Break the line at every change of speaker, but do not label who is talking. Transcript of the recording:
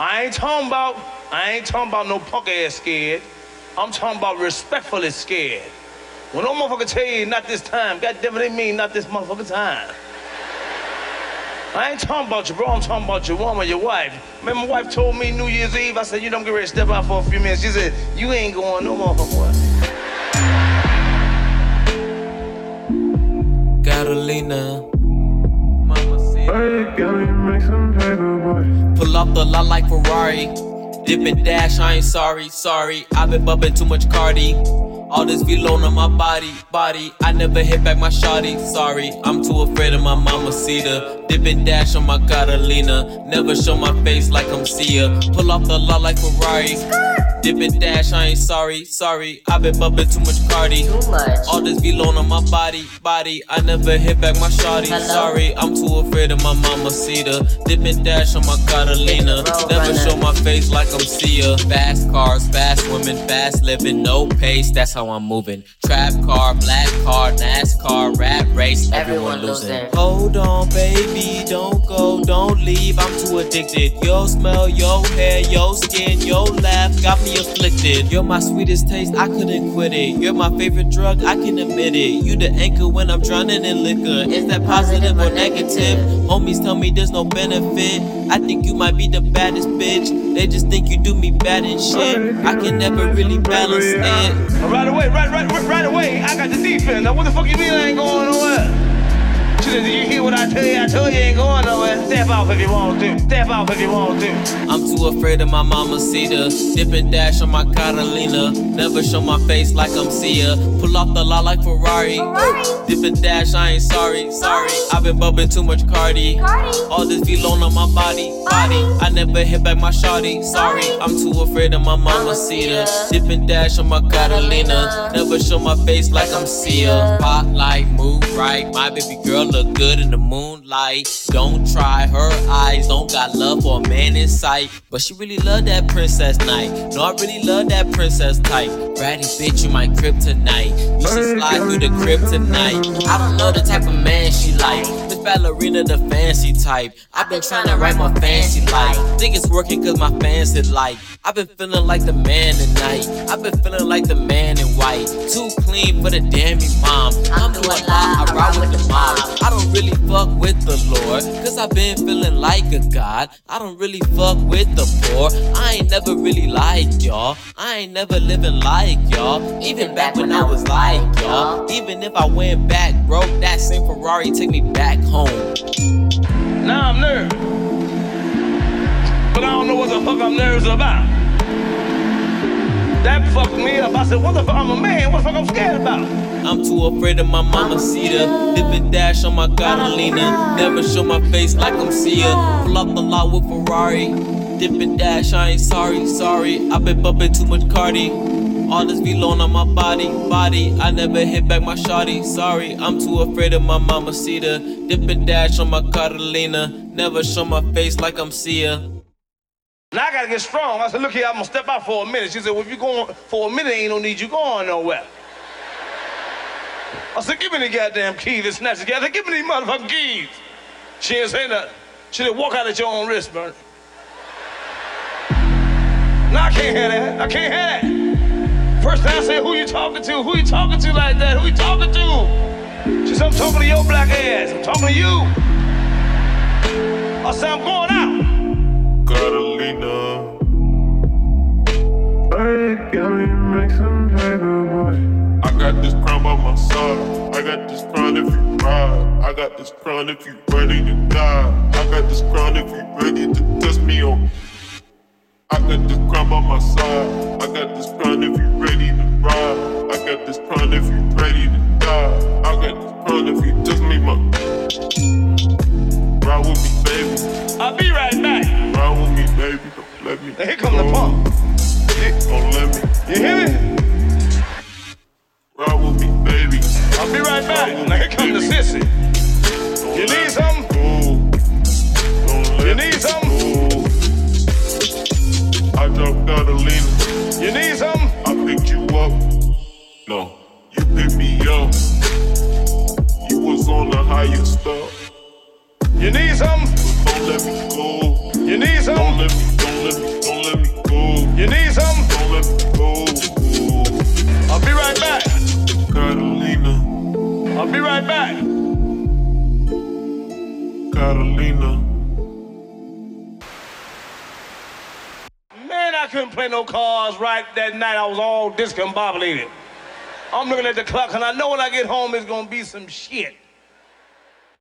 I ain't talking about, I ain't talking about no punk ass scared. I'm talking about respectfully scared. When no motherfucker tell you not this time, God it, they mean not this motherfucker time. I ain't talking about you, bro. I'm talking about your woman, your wife. Remember, my wife told me New Year's Eve, I said, you don't get ready to step out for a few minutes. She said, you ain't going no motherfucker.
Catalina. Pull off the lot like Ferrari. Dip and dash, I ain't sorry, sorry. I've been bumping too much Cardi. All this Vlone on my body, body. I never hit back my shawty, sorry. I'm too afraid of my mama cedar. Dip and dash on my Catalina. Never show my face like I'm Sia. Pull off the lot like Ferrari. Dip and dash, I ain't sorry, sorry. I've been bumping too much Cardi.
Too much.
All this Vlone on my body, body. I never hit back my shawty,
Hello?
sorry. I'm too afraid of my mama cedar. Dip and dash on my Catalina.
The
Never show my face like I'm Sia. Fast cars, fast women, fast living, no pace. That's how I'm moving. Trap car, black car, NASCAR, rat race. Everyone,
Everyone
losing.
losing.
Hold on, baby, don't don't leave. I'm too addicted. Your smell, your hair, your skin, your laugh got me afflicted. You're my sweetest taste, I couldn't quit it. You're my favorite drug, I can admit it. You the anchor when I'm drowning in liquor. Is that positive or negative? Homies tell me there's no benefit. I think you might be the baddest bitch. They just think you do me bad and shit. I can never really balance it.
Right away, right, right, right, right away. I got the defense. Now what the fuck you mean I ain't going nowhere? She said, Did you hear what I tell you? I told you ain't going. Step out if you want to. Step out if you want to.
I'm too afraid of my mama cedar. Dip and dash on my Catalina. Never show my face like I'm Sia. Pull off the lot like Ferrari. Dip and dash, I ain't sorry, sorry. I've been bumping too much Cardi. All this Vlone on my body, body. I never hit back my shawty, sorry. I'm too afraid of my mama cedar. Dip and dash on my Catalina. Never show my face like I'm Sia. Spotlight, move right. My baby girl look good in the moonlight. Don't try her eyes, don't got love for a man in sight. But she really love that princess night. No, I really love that princess type. Bratty bitch, you my kryptonite. You should slide through the crib tonight. I don't know the type of man she like. Ballerina, the fancy type. I've been trying to write my fancy life. Think it's working cause my fans did like. I've been feeling like the man tonight. I've been feeling like the man in white. Too clean for the damn mom. I'm doing a lot, I ride with the mob. I don't really fuck with the Lord. Cause I've been feeling like a god. I don't really fuck with the poor. I ain't never really like y'all. I ain't never living like y'all. Even back when I was like y'all. Even if I went back broke, that same Ferrari take me back home.
Now I'm nervous. But I don't know what the fuck I'm nervous about. That fucked me up. I said, what the fuck? I'm a man. What the fuck I'm scared about?
I'm too afraid of my mama cedar. Dip and dash on my Catalina. Never show my face like I'm Sia. Pull up the lot with Ferrari. Dip and dash, I ain't sorry, sorry. I've been bumping too much Cardi. All this Vlone on my body, body. I never hit back my shawty, sorry. I'm too afraid of my mama cedar. Dip and dash on my Catalina. Never show my face like I'm Sia.
Now I gotta get strong. I said, look here, I'm gonna step out for a minute. She said, well, if you going for a minute, ain't no need you going nowhere. I said, give me the goddamn key to snatch said, give me these motherfucking keys. She didn't say nothing. She said, walk out at your own risk, Bernie. Now I can't hear that. I can't hear that. First time I said, who you talking to? Who you talking to like that? Who you talking to? She said, I'm talking to your black ass. I'm talking to you. I said, I'm going out.
Catalina. Hey, can we make some paper, boy? I got this crown by my side. I got this crown if you ride. I got this crown if you ready to die. I got this crown if you ready to test me on. I got this crown by my side. I got this crown if you ready to ride. I got this crown if you ready to die. I got this crown if you test me, my. Ride with me, baby.
I'll be right back.
Ride with me, baby. Don't let me.
Now here come the pump.
Don't let me.
You hear me?
Ride with me, baby.
I'll be right back. Now here come the sissy.
Catalina.
You need some?
I picked you up. No, you picked me up. You was on the highest stuff.
You need some?
Don't let me go.
You need some?
Don't
let me, don't
let me, don't let me go.
You need some?
Don't let me go.
I'll be right back.
Catalina.
I'll be right back. Catalina. Couldn't play no cards right that night. I was all discombobulated. I'm looking at the clock, and I know when I get home, it's gonna be some shit.